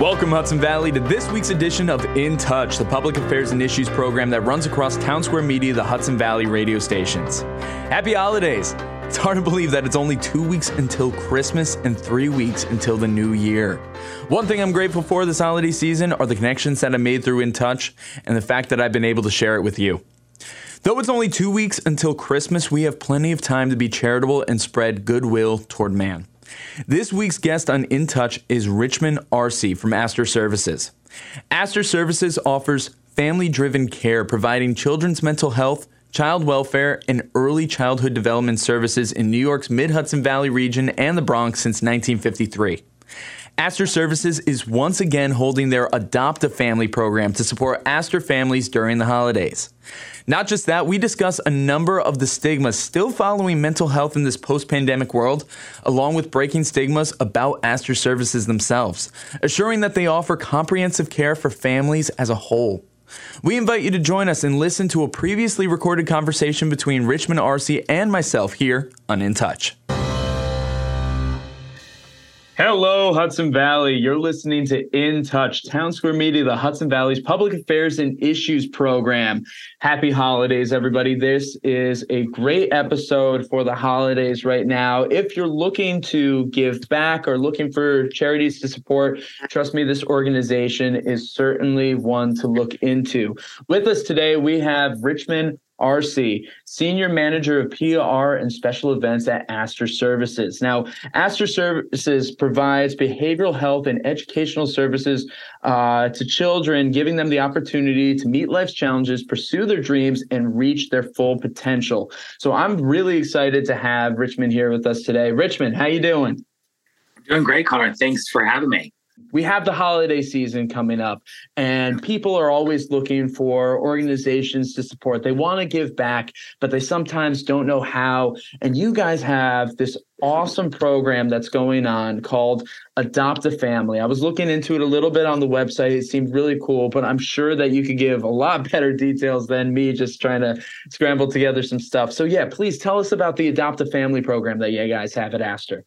Welcome, Hudson Valley, to this week's edition of In Touch, the public affairs and issues program that runs across Town Square Media, the Hudson Valley radio stations. Happy holidays! It's hard to believe that it's only two weeks until Christmas and three weeks until the new year. One thing I'm grateful for this holiday season are the connections that I made through In Touch and the fact that I've been able to share it with you. Though it's only two weeks until Christmas, we have plenty of time to be charitable and spread goodwill toward man. This week's guest on In Touch is Richmond Arce from Astor Services. Astor Services offers family driven care, providing children's mental health, child welfare, and early childhood development services in New York's Mid Hudson Valley region and the Bronx since 1953. Astor Services is once again holding their Adopt a Family program to support Astor families during the holidays. Not just that, we discuss a number of the stigmas still following mental health in this post pandemic world, along with breaking stigmas about Astor Services themselves, assuring that they offer comprehensive care for families as a whole. We invite you to join us and listen to a previously recorded conversation between Richmond Arce and myself here on In Touch. Hello, Hudson Valley. You're listening to In Touch, Town Square Media, the Hudson Valley's public affairs and issues program. Happy holidays, everybody. This is a great episode for the holidays right now. If you're looking to give back or looking for charities to support, trust me, this organization is certainly one to look into. With us today, we have Richmond Arce, Senior Manager of PR and Special Events at Astor Services. Now, Astor Services provides behavioral health and educational services uh, to children, giving them the opportunity to meet life's challenges, pursue their dreams, and reach their full potential. So I'm really excited to have Richmond here with us today. Richmond, how you doing? Doing great, Connor. Thanks for having me we have the holiday season coming up and people are always looking for organizations to support. They want to give back but they sometimes don't know how. And you guys have this awesome program that's going on called adopt a family. I was looking into it a little bit on the website. It seemed really cool but i'm sure that you could give a lot better details than me just trying to scramble together some stuff. So yeah please tell us about the adopt a family program that you guys have at astor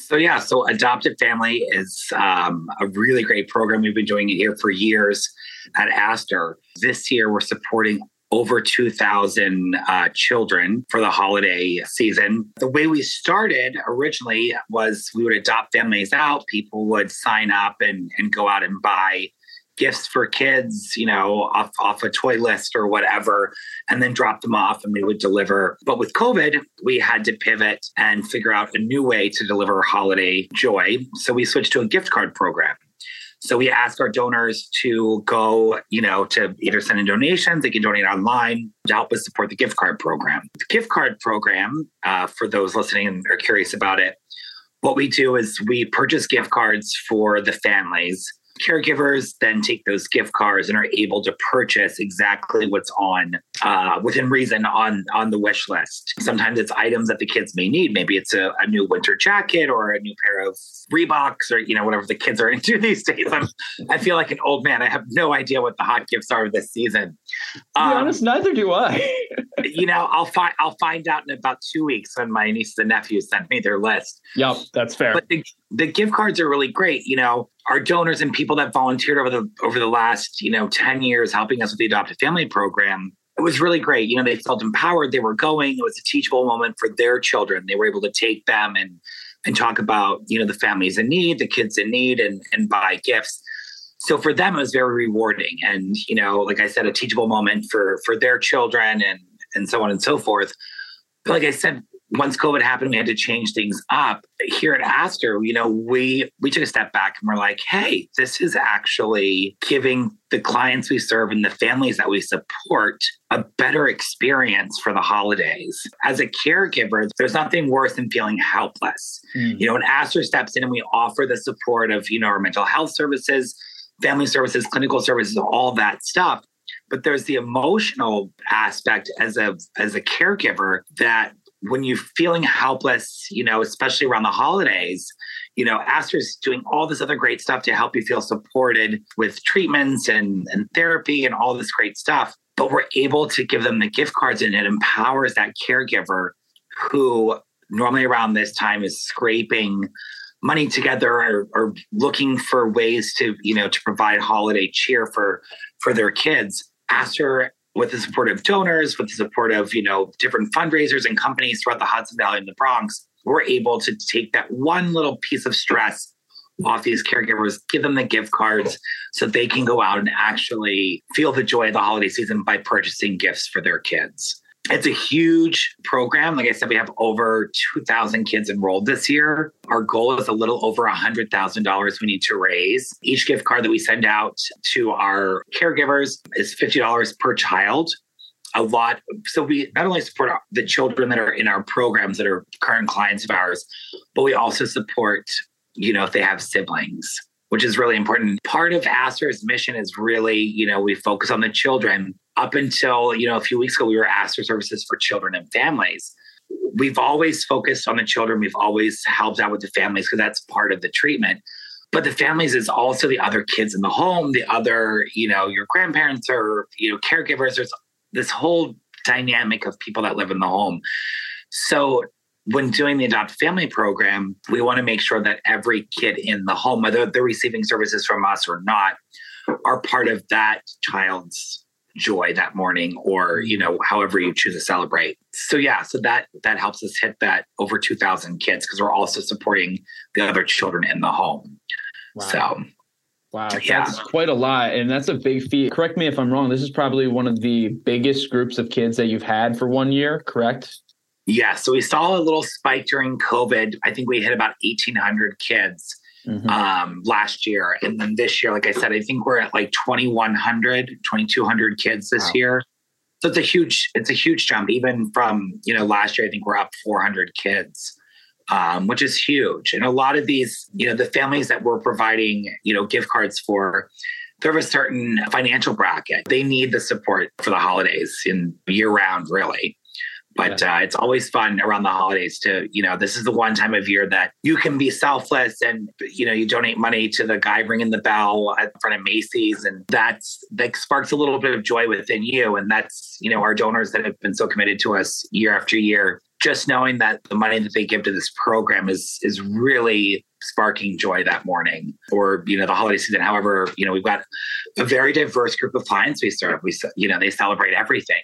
so yeah, so Adopted Family is um, a really great program. We've been doing it here for years at Astor. This year, we're supporting over 2,000 uh, children for the holiday season. The way we started originally was we would adopt families out. People would sign up and, and go out and buy gifts for kids, you know, off, off a toy list or whatever, and then drop them off and we would deliver. But with COVID, we had to pivot and figure out a new way to deliver holiday joy. So we switched to a gift card program. So we ask our donors to go, you know, to either send in donations, they can donate online to help us support the gift card program. The gift card program, uh, for those listening and are curious about it, what we do is we purchase gift cards for the families caregivers then take those gift cards and are able to purchase exactly what's on uh, within reason on on the wish list. Sometimes it's items that the kids may need. Maybe it's a, a new winter jacket or a new pair of Reeboks or you know whatever the kids are into these days. I'm, I feel like an old man. I have no idea what the hot gifts are this season. To um, be honest, neither do I. you know, I'll find I'll find out in about two weeks when my nieces and nephews send me their list. Yep, that's fair. But the, the gift cards are really great. You know, our donors and people that volunteered over the over the last you know 10 years helping us with the adopted family program it was really great. You know they felt empowered. They were going. It was a teachable moment for their children. They were able to take them and and talk about you know the families in need the kids in need and and buy gifts. So for them it was very rewarding. And you know like i said a teachable moment for for their children and and so on and so forth. But like i said once COVID happened, we had to change things up. Here at Astor, you know, we we took a step back and we're like, hey, this is actually giving the clients we serve and the families that we support a better experience for the holidays. As a caregiver, there's nothing worse than feeling helpless. Mm. You know, when Astor steps in and we offer the support of, you know, our mental health services, family services, clinical services, all that stuff but there's the emotional aspect as a as a caregiver that when you're feeling helpless, you know, especially around the holidays, you know, Astor's doing all this other great stuff to help you feel supported with treatments and, and therapy and all this great stuff. But we're able to give them the gift cards and it empowers that caregiver who normally around this time is scraping money together or, or looking for ways to, you know, to provide holiday cheer for for their kids. Astor with the support of donors, with the support of, you know, different fundraisers and companies throughout the Hudson Valley and the Bronx, we're able to take that one little piece of stress off these caregivers, give them the gift cards so they can go out and actually feel the joy of the holiday season by purchasing gifts for their kids. It's a huge program. Like I said, we have over 2,000 kids enrolled this year. Our goal is a little over $100,000 we need to raise. Each gift card that we send out to our caregivers is $50 per child a lot. So we not only support the children that are in our programs that are current clients of ours, but we also support, you know, if they have siblings, which is really important. Part of Astor's mission is really, you know, we focus on the children. Up until, you know, a few weeks ago, we were Astor Services for Children and Families. We've always focused on the children. We've always helped out with the families because that's part of the treatment but the families is also the other kids in the home the other you know your grandparents or you know caregivers there's this whole dynamic of people that live in the home. So when doing the adopt family program, we want to make sure that every kid in the home, whether they're receiving services from us or not, are part of that child's joy that morning or you know however you choose to celebrate so yeah so that that helps us hit that over 2000 kids because we're also supporting the other children in the home wow. so Wow, yeah. that's quite a lot. And that's a big feat. Correct me if I'm wrong. This is probably one of the biggest groups of kids that you've had for one year, correct? Yeah. So we saw a little spike during COVID. I think we hit about 1,800 kids mm-hmm. um, last year. And then this year, like I said, I think we're at like 2,100, 2,200 kids this wow. year. So it's a huge, it's a huge jump. Even from, you know, last year, I think we're up 400 kids um, which is huge. And a lot of these, you know, the families that we're providing, you know, gift cards for, they're of a certain financial bracket. They need the support for the holidays in year round, really. But yeah. uh, it's always fun around the holidays to, you know, this is the one time of year that you can be selfless and, you know, you donate money to the guy ringing the bell in front of Macy's. And that's, that sparks a little bit of joy within you. And that's, you know, our donors that have been so committed to us year after year just knowing that the money that they give to this program is is really sparking joy that morning or you know the holiday season. However you know we've got a very diverse group of clients we serve. We you know they celebrate everything.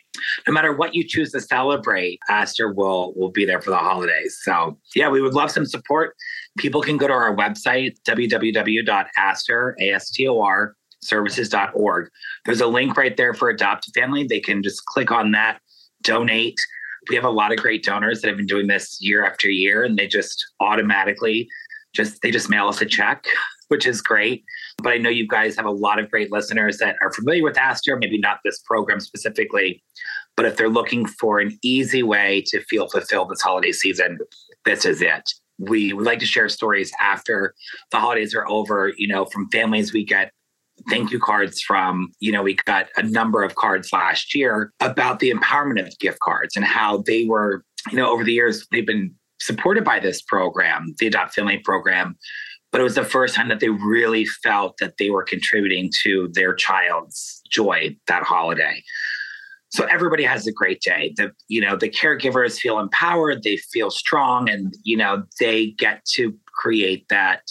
No matter what you choose to celebrate astor will will be there for the holidays. So yeah we would love some support. People can go to our website www.astor astor services.org there's a link right there for adopt a family. They can just click on that donate. We have a lot of great donors that have been doing this year after year and they just automatically just they just mail us a check which is great. But i know you guys have a lot of great listeners that are familiar with astor maybe not this program specifically but if they're looking for an easy way to feel fulfilled this holiday season this is it. We would like to share stories after the holidays are over you know from families. We get thank you cards from, you know, we got a number of cards last year about the empowerment of gift cards and how they were, you know, over the years, they've been supported by this program, the Adopt Family program. But it was the first time that they really felt that they were contributing to their child's joy that holiday. So everybody has a great day. The you know the caregivers feel empowered, they feel strong, and you know they get to create that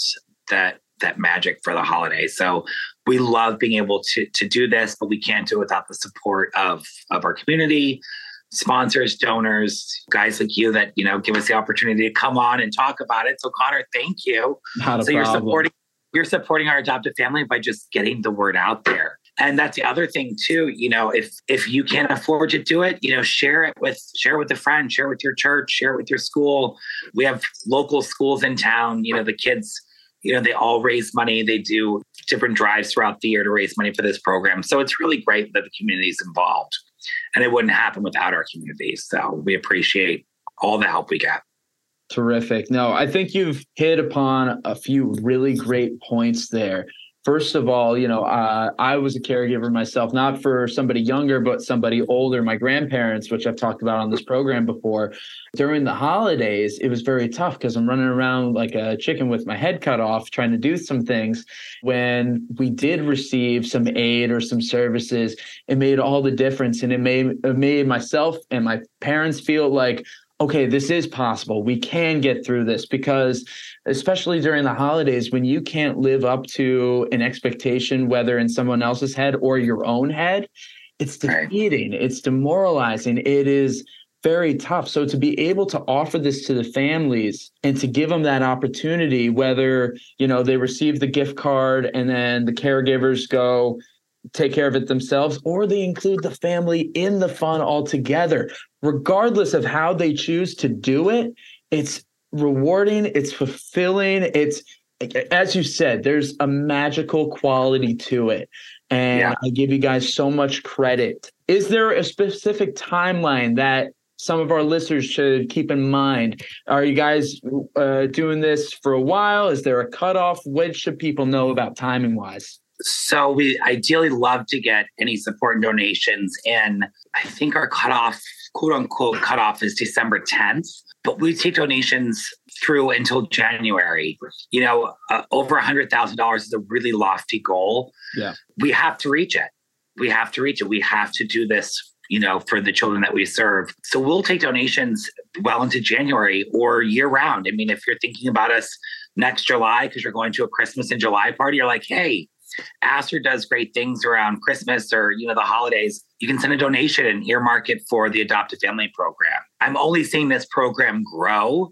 that that magic for the holiday. So we love being able to to do this, but we can't do it without the support of of our community, sponsors, donors, guys like you that you know give us the opportunity to come on and talk about it. So Connor, thank you. Not so you're supporting you're supporting our adoptive family by just getting the word out there. And that's the other thing too, you know, if if you can't afford to do it, you know, share it with share it with a friend, share it with your church, share it with your school. We have local schools in town, you know, the kids you know, they all raise money. They do different drives throughout the year to raise money for this program. So it's really great that the community is involved. And it wouldn't happen without our community. So we appreciate all the help we get. Terrific. No, I think you've hit upon a few really great points there first of all, you know, uh, I was a caregiver myself, not for somebody younger, but somebody older, my grandparents, which I've talked about on this program before. During the holidays, it was very tough because I'm running around like a chicken with my head cut off trying to do some things. When we did receive some aid or some services, it made all the difference. And it made, it made myself and my parents feel like, okay, this is possible. We can get through this because, especially during the holidays, when you can't live up to an expectation, whether in someone else's head or your own head, it's defeating, right. it's demoralizing, it is very tough. So to be able to offer this to the families and to give them that opportunity, whether you know they receive the gift card and then the caregivers go take care of it themselves, or they include the family in the fun altogether, regardless of how they choose to do it. It's rewarding, it's fulfilling, it's as you said, there's a magical quality to it. And yeah. I give you guys so much credit. Is there a specific timeline that some of our listeners should keep in mind? Are you guys uh, doing this for a while? Is there a cutoff? What should people know about timing wise? So we ideally love to get any support and donations in. I think our cutoff, quote unquote, cutoff is December 10th, but we take donations through until January. You know, uh, over $100,000 is a really lofty goal. Yeah. We have to reach it. We have to reach it. We have to do this you know, for the children that we serve. So we'll take donations well into January or year round. I mean, if you're thinking about us next July because you're going to a Christmas in July party, you're like, hey, Astor does great things around Christmas or you know the holidays. You can send a donation and earmark it for the adoptive family program. I'm only seeing this program grow.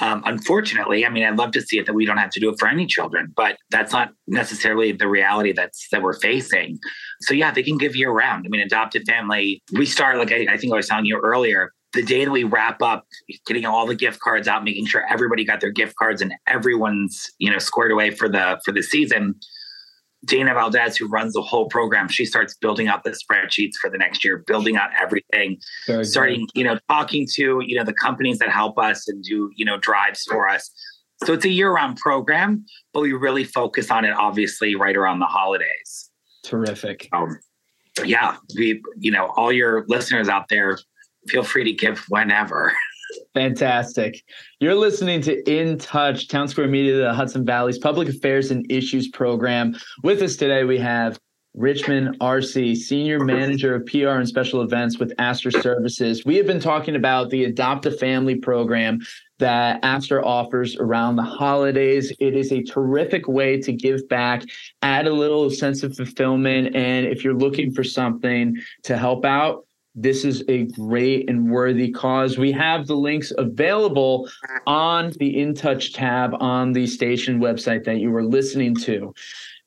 Um, unfortunately, I mean, I'd love to see it that we don't have to do it for any children, but that's not necessarily the reality that's that we're facing. So yeah, they can give year round. I mean, adopted family. We start like I, I think I was telling you earlier the day that we wrap up getting all the gift cards out making sure everybody got their gift cards and everyone's you know squared away for the for the season Dana Valdez, who runs the whole program, she starts building out the spreadsheets for the next year, building out everything, Very starting, good. you know, talking to, you know, the companies that help us and do, you know, drives for us. So it's a year-round program, but we really focus on it obviously right around the holidays. Terrific. Um, yeah, we, you know, all your listeners out there, feel free to give whenever. Fantastic. You're listening to In Touch, Town Square Media, the Hudson Valley's Public Affairs and Issues program. With us today, we have Richmond Arce, Senior Manager of PR and Special Events with Astor Services. We have been talking about the Adopt a Family program that Astor offers around the holidays. It is a terrific way to give back, add a little sense of fulfillment. And if you're looking for something to help out, this is a great and worthy cause. We have the links available on the In Touch tab on the station website that you were listening to.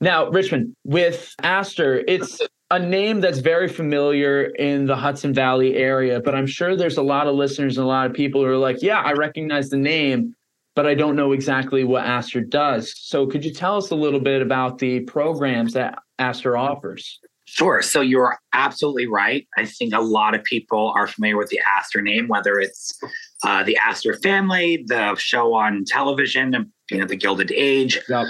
Now, Richmond, with Astor, it's a name that's very familiar in the Hudson Valley area, but I'm sure there's a lot of listeners and a lot of people who are like, yeah, I recognize the name, but I don't know exactly what Astor does. So could you tell us a little bit about the programs that Astor offers? Sure. So you're absolutely right. I think a lot of people are familiar with the Astor name, whether it's uh, the Astor family, the show on television, you know, the Gilded Age. Yep.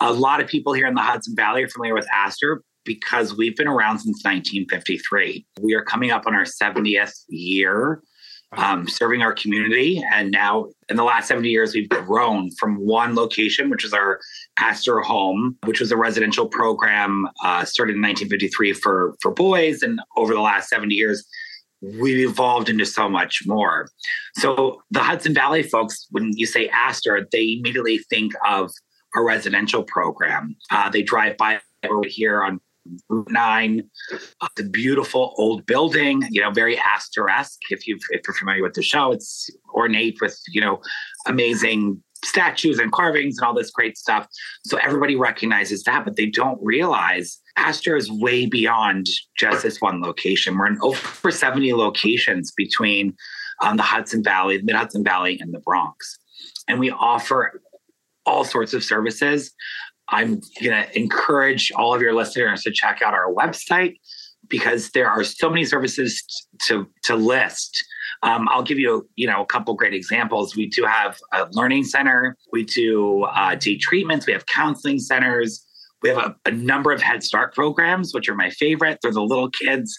A lot of people here in the Hudson Valley are familiar with Astor because we've been around since 1953. We are coming up on our 70th year um, serving our community. And now, in the last 70 years, we've grown from one location, which is our Astor Home, which was a residential program uh, started in 1953 for, for boys. And over the last 70 years, we've evolved into so much more. So, the Hudson Valley folks, when you say Astor, they immediately think of a residential program. Uh, they drive by over here on Route 9. Uh, the beautiful old building, you know, very Astor-esque. If you've if you're familiar with the show, it's ornate with, you know, amazing statues and carvings and all this great stuff. So everybody recognizes that, but they don't realize Astor is way beyond just this one location. We're in over 70 locations between um, the Hudson Valley, the Mid Hudson Valley, and the Bronx. And we offer all sorts of services. I'm going to encourage all of your listeners to check out our website because there are so many services to to list. Um, I'll give you, you know, a couple great examples. We do have a learning center. We do uh, day treatments. We have counseling centers. We have a, a number of Head Start programs, which are my favorite. They're the little kids.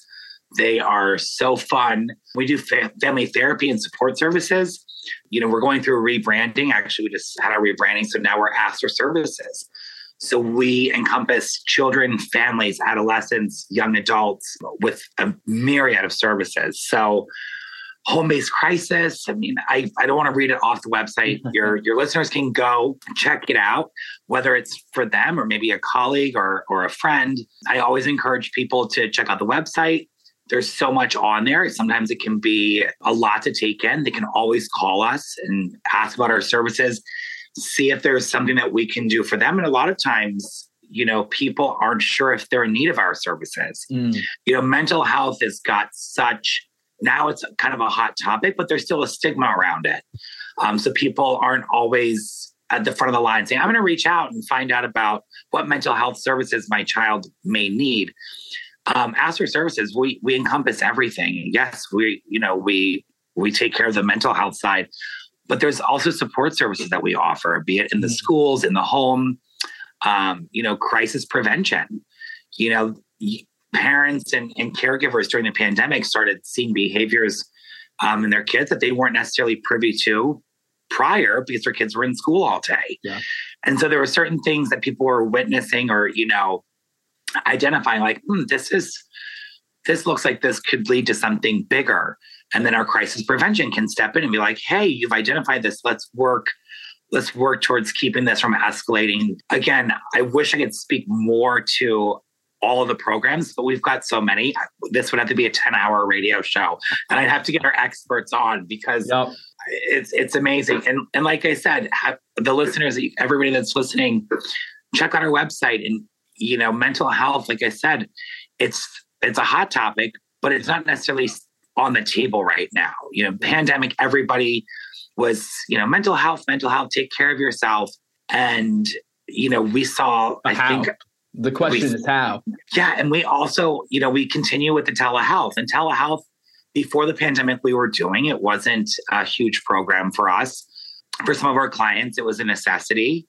They are so fun. We do fa- family therapy and support services. You know, we're going through a rebranding. Actually, we just had a rebranding, so now we're Astor Services. So we encompass children, families, adolescents, young adults with a myriad of services. So home based crisis. I mean, I, I don't want to read it off the website. your your listeners can go check it out, whether it's for them or maybe a colleague or or a friend. I always encourage people to check out the website. There's so much on there. Sometimes it can be a lot to take in. They can always call us and ask about our services, see if there's something that we can do for them. And a lot of times, you know, people aren't sure if they're in need of our services. Mm. You know, mental health has got such now it's kind of a hot topic, but there's still a stigma around it. Um, so people aren't always at the front of the line saying, I'm going to reach out and find out about what mental health services my child may need. Um, as for services, we we encompass everything. Yes, we you know we we take care of the mental health side, but there's also support services that we offer, be it in the mm-hmm. schools, in the home, um, you know, crisis prevention. You know, parents and, and caregivers during the pandemic started seeing behaviors um, in their kids that they weren't necessarily privy to prior because their kids were in school all day. Yeah. And so there were certain things that people were witnessing or, you know, identifying like, hmm, this is, this looks like this could lead to something bigger. And then our crisis prevention can step in and be like, hey, you've identified this. Let's work. Let's work towards keeping this from escalating. Again, I wish I could speak more to all of the programs, but we've got so many. This would have to be a 10 hour radio show. And I'd have to get our experts on because yep. it's it's amazing. And and like I said, the listeners, everybody that's listening, check out our website and you know, mental health, like I said, it's it's a hot topic, but it's not necessarily on the table right now. You know, pandemic, everybody was, you know, mental health, mental health, take care of yourself. And, you know, we saw, I think the question we, is how. Yeah. And we also, you know, we continue with the telehealth and telehealth before the pandemic we were doing, it wasn't a huge program for us. For some of our clients, it was a necessity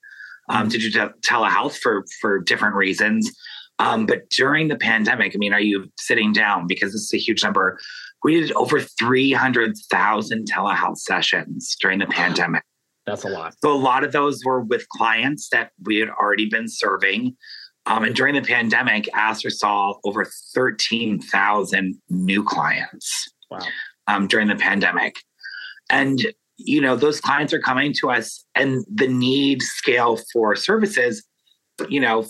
um, to do telehealth for, for different reasons. Um, but during the pandemic, I mean, are you sitting down? Because this is a huge number. We did over 300,000 telehealth sessions during the pandemic. That's a lot. So a lot of those were with clients that we had already been serving. Um, and during the pandemic, Astor saw over 13,000 new clients wow. um, during the pandemic. And, you know, those clients are coming to us, and the need scale for services, you know,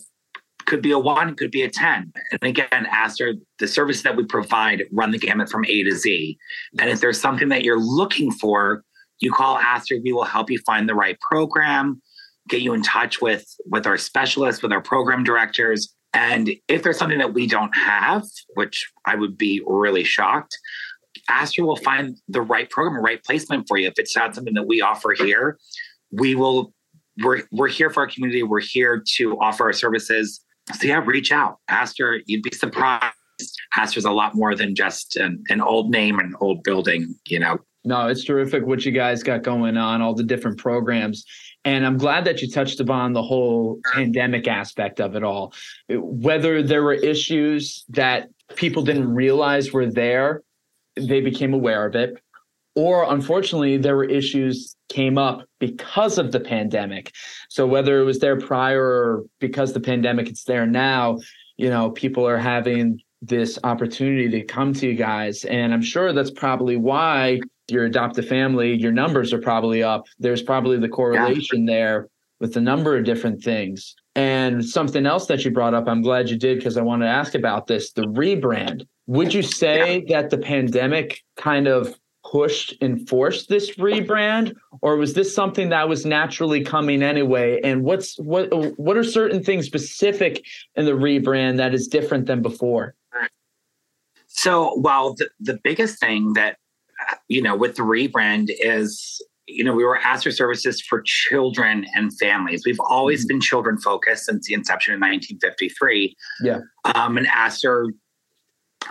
could be a one, could be a 10. And again, Astor, the services that we provide run the gamut from A to Z. And if there's something that you're looking for, you call Astor, we will help you find the right program get you in touch with with our specialists, with our program directors. And if there's something that we don't have, which I would be really shocked, Astor will find the right program, the right placement for you. If it's not something that we offer here, we will. We're we're here for our community. We're here to offer our services. So yeah, reach out. Astor, you'd be surprised. Astor's a lot more than just an, an old name and old building. You know. No, it's terrific what you guys got going on, all the different programs. And I'm glad that you touched upon the whole pandemic aspect of it all. Whether there were issues that people didn't realize were there, they became aware of it. Or unfortunately, there were issues came up because of the pandemic. So whether it was there prior or because the pandemic it's there now, you know, people are having this opportunity to come to you guys. And I'm sure that's probably why your adoptive family, your numbers are probably up. There's probably the correlation yeah. there with a number of different things. And something else that you brought up, I'm glad you did because I wanted to ask about this the rebrand. Would you say yeah. that the pandemic kind of pushed and forced this rebrand or was this something that was naturally coming anyway and what's what what are certain things specific in the rebrand that is different than before so well the, the biggest thing that you know, with the rebrand is, you know, we were Astor Services for children and families. We've always mm-hmm. been children focused since the inception in 1953. Yeah. Um, and Astor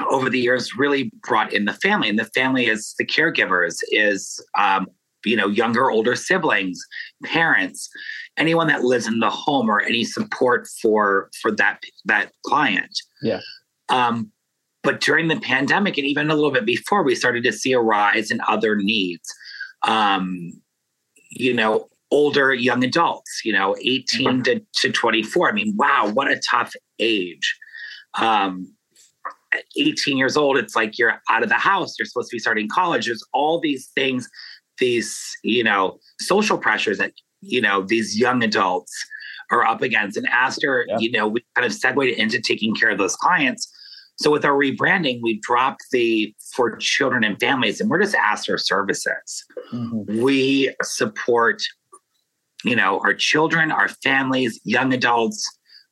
over the years really brought in the family and the family is the caregivers is um, you know younger older siblings parents anyone that lives in the home or any support for for that that client yeah um but during the pandemic and even a little bit before, we started to see a rise in other needs. Um, you know, older young adults, you know, 18 to, to 24. I mean, wow, what a tough age. Um, at 18 years old, it's like you're out of the house. You're supposed to be starting college. There's all these things, these, you know, social pressures that, you know, these young adults are up against. And Astor, yeah. you know, we kind of segued into taking care of those clients. So with our rebranding, we dropped the for children and families, and we're just Astor services. Mm-hmm. We support, you know, our children, our families, young adults,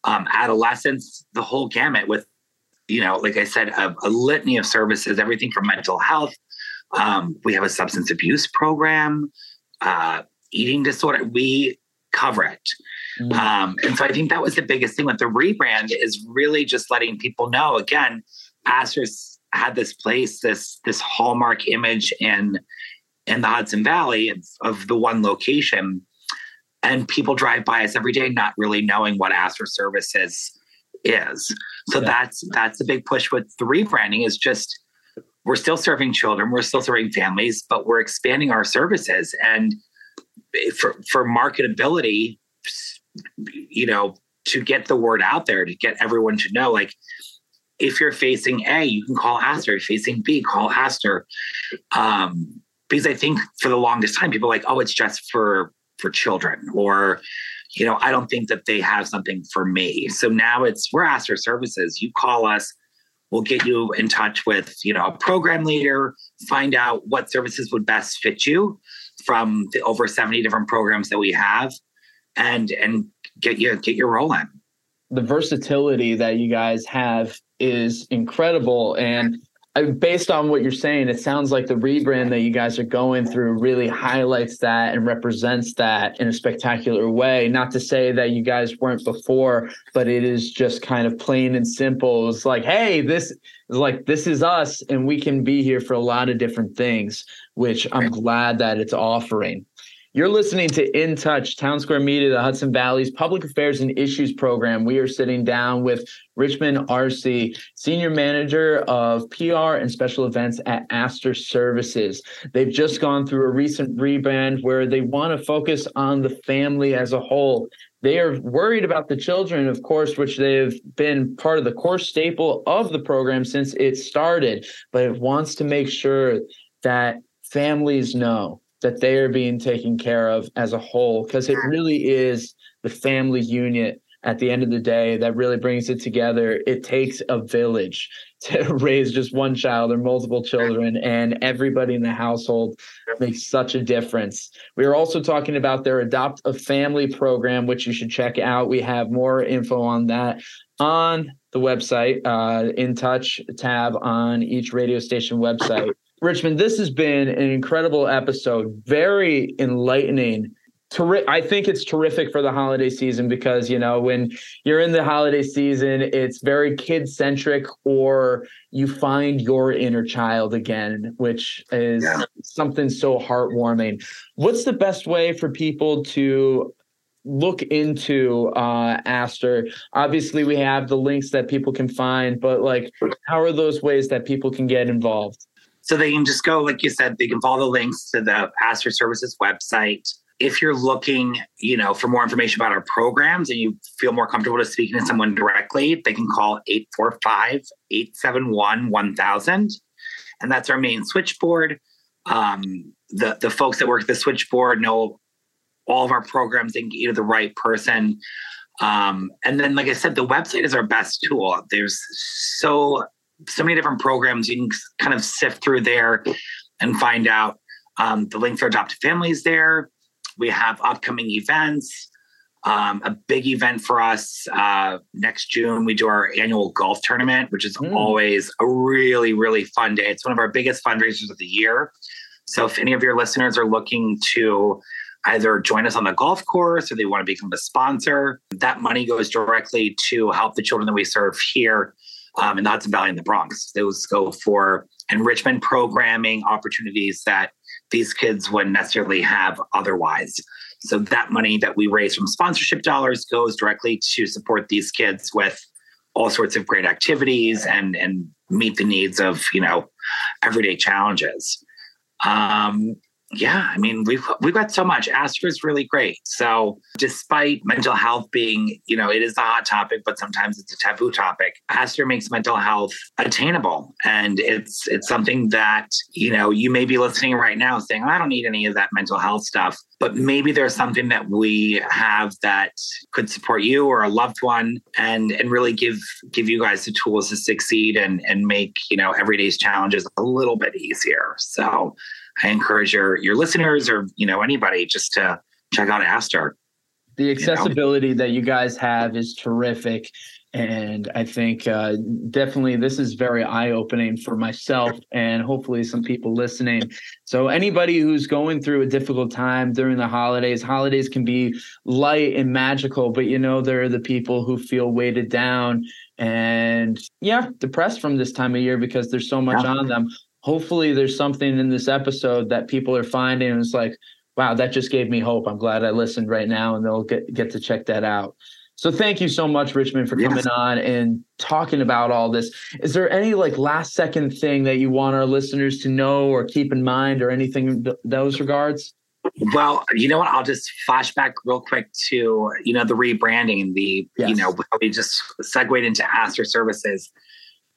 um, adolescents, the whole gamut with, you know, like I said, a, a litany of services, everything from mental health. Um, we have a substance abuse program, uh, eating disorder. We cover it. Mm-hmm. Um, and so I think that was the biggest thing with the rebrand is really just letting people know again, Astor's had this place, this this hallmark image in in the Hudson Valley of, of the one location. And people drive by us every day not really knowing what Astor Services is. So yeah. that's that's a big push with the rebranding is just we're still serving children, we're still serving families, but we're expanding our services. And for for marketability, you know, to get the word out there, to get everyone to know, like, if you're facing A, you can call Astor. If you're facing B, call Astor. Um, because I think for the longest time, people are like, oh, it's just for for children, or you know, I don't think that they have something for me. So now it's we're Astor Services. You call us, we'll get you in touch with you know a program leader, find out what services would best fit you from the over 70 different programs that we have and and get you get your role in. The versatility that you guys have is incredible and based on what you're saying, it sounds like the rebrand that you guys are going through really highlights that and represents that in a spectacular way. Not to say that you guys weren't before, but it is just kind of plain and simple. It's like, hey, this is like this is us, and we can be here for a lot of different things, which I'm glad that it's offering. You're listening to In Touch, Town Square Media, the Hudson Valley's Public Affairs and Issues program. We are sitting down with Richmond Arce, Senior Manager of PR and Special Events at Astor Services. They've just gone through a recent rebrand where they want to focus on the family as a whole. They are worried about the children, of course, which they've been part of the core staple of the program since it started, but it wants to make sure that families know that they are being taken care of as a whole because it really is the family unit at the end of the day that really brings it together. It takes a village to raise just one child or multiple children and everybody in the household makes such a difference. We are also talking about their adopt a family program which you should check out. We have more info on that on the website uh, in touch tab on each radio station website Richmond, this has been an incredible episode, very enlightening. Terri- I think it's terrific for the holiday season because, you know, when you're in the holiday season, it's very kid centric, or you find your inner child again, which is yeah. something so heartwarming. What's the best way for people to look into uh, Astor. Obviously, we have the links that people can find, but like, how are those ways that people can get involved? So they can just go, like you said, they can follow the links to the Astor Services website. If you're looking, you know, for more information about our programs and you feel more comfortable to speaking to someone directly, they can call 845-871-1000. And that's our main switchboard. Um, the, the folks that work at the switchboard know all of our programs and get you to the right person. Um, and then, like I said, the website is our best tool. There's so so many different programs. You can kind of sift through there and find out um, the link for adopted families there. We have upcoming events. Um, a big event for us uh, next June. We do our annual golf tournament, which is mm. always a really, really fun day. It's one of our biggest fundraisers of the year. So if any of your listeners are looking to either join us on the golf course or they want to become a sponsor, that money goes directly to help the children that we serve here um, in the Hudson Valley and the Bronx. Those go for enrichment programming opportunities that these kids wouldn't necessarily have otherwise. So that money that we raise from sponsorship dollars goes directly to support these kids with all sorts of great activities and and meet the needs of you know everyday challenges. Um, yeah, I mean, we've we've got so much. Astor is really great. So, despite mental health being, you know, it is a hot topic, but sometimes it's a taboo topic. Astor makes mental health attainable, and it's it's something that you know you may be listening right now saying, I don't need any of that mental health stuff, but maybe there's something that we have that could support you or a loved one, and and really give give you guys the tools to succeed and and make you know everyday's challenges a little bit easier. So. I encourage your your listeners or you know anybody just to check out Astor. The accessibility you know? that you guys have is terrific. And I think uh, definitely this is very eye opening for myself and hopefully some people listening. So, anybody who's going through a difficult time during the holidays, holidays can be light and magical, but you know, there are the people who feel weighted down and, yeah, depressed from this time of year because there's so much yeah. on them hopefully there's something in this episode that people are finding and it's like wow that just gave me hope i'm glad i listened right now and they'll get get to check that out so thank you so much richmond for coming yes. on and talking about all this is there any like last second thing that you want our listeners to know or keep in mind or anything th- those regards well, you know what? I'll just flash back real quick to you know the rebranding, the yes. you know we just segued into Astor Services.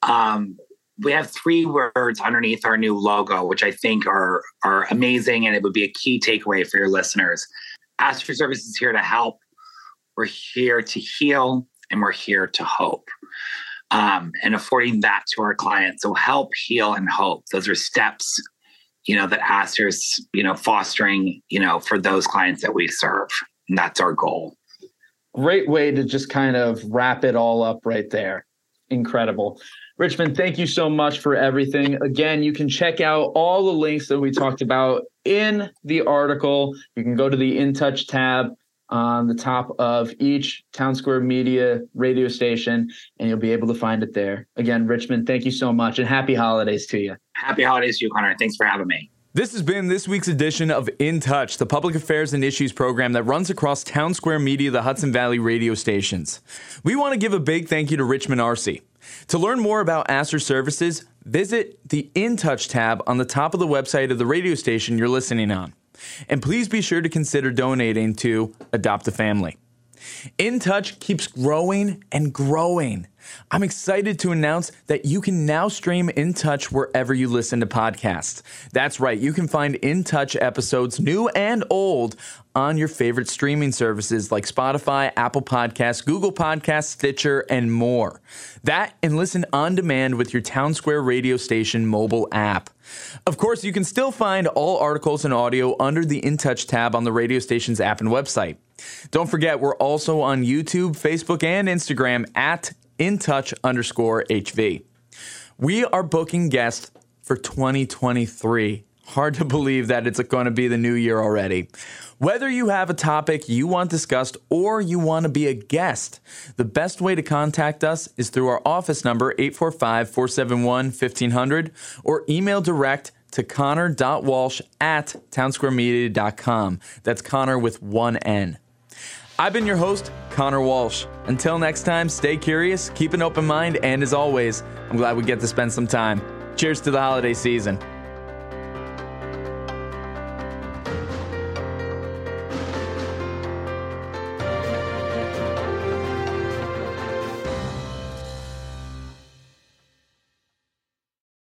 Um, we have three words underneath our new logo, which I think are are amazing, and it would be a key takeaway for your listeners. Astor Services is here to help. We're here to heal, and we're here to hope, um, and affording that to our clients. So help, heal, and hope. Those are steps, you know, that Astor's you know fostering, you know, for those clients that we serve, and that's our goal. Great way to just kind of wrap it all up right there. Incredible. Richmond, thank you so much for everything. Again, you can check out all the links that we talked about in the article. You can go to the In Touch tab on the top of each Town Square Media radio station, and you'll be able to find it there. Again, Richmond, thank you so much, and happy holidays to you. Happy holidays to you, Connor. Thanks for having me. This has been this week's edition of In Touch, the public affairs and issues program that runs across Town Square Media, the Hudson Valley radio stations. We want to give a big thank you to Richmond Arce. To learn more about Astor services, visit the In Touch tab on the top of the website of the radio station you're listening on. And please be sure to consider donating to Adopt a Family. In Touch keeps growing and growing. I'm excited to announce that you can now stream In Touch wherever you listen to podcasts. That's right, you can find In Touch episodes, new and old, on your favorite streaming services like Spotify, Apple Podcasts, Google Podcasts, Stitcher, and more. That and listen on demand with your Town Square radio station mobile app. Of course, you can still find all articles and audio under the In Touch tab on the radio station's app and website. Don't forget, we're also on YouTube, Facebook, and Instagram at intouch underscore HV. We are booking guests for 2023. Hard to believe that it's going to be the new year already. Whether you have a topic you want discussed or you want to be a guest, the best way to contact us is through our office number 845 471 1500 or email direct to connor.walsh at townsquaremedia.com. That's Connor with one N. I've been your host, Connor Walsh. Until next time, stay curious, keep an open mind, and as always, I'm glad we get to spend some time. Cheers to the holiday season.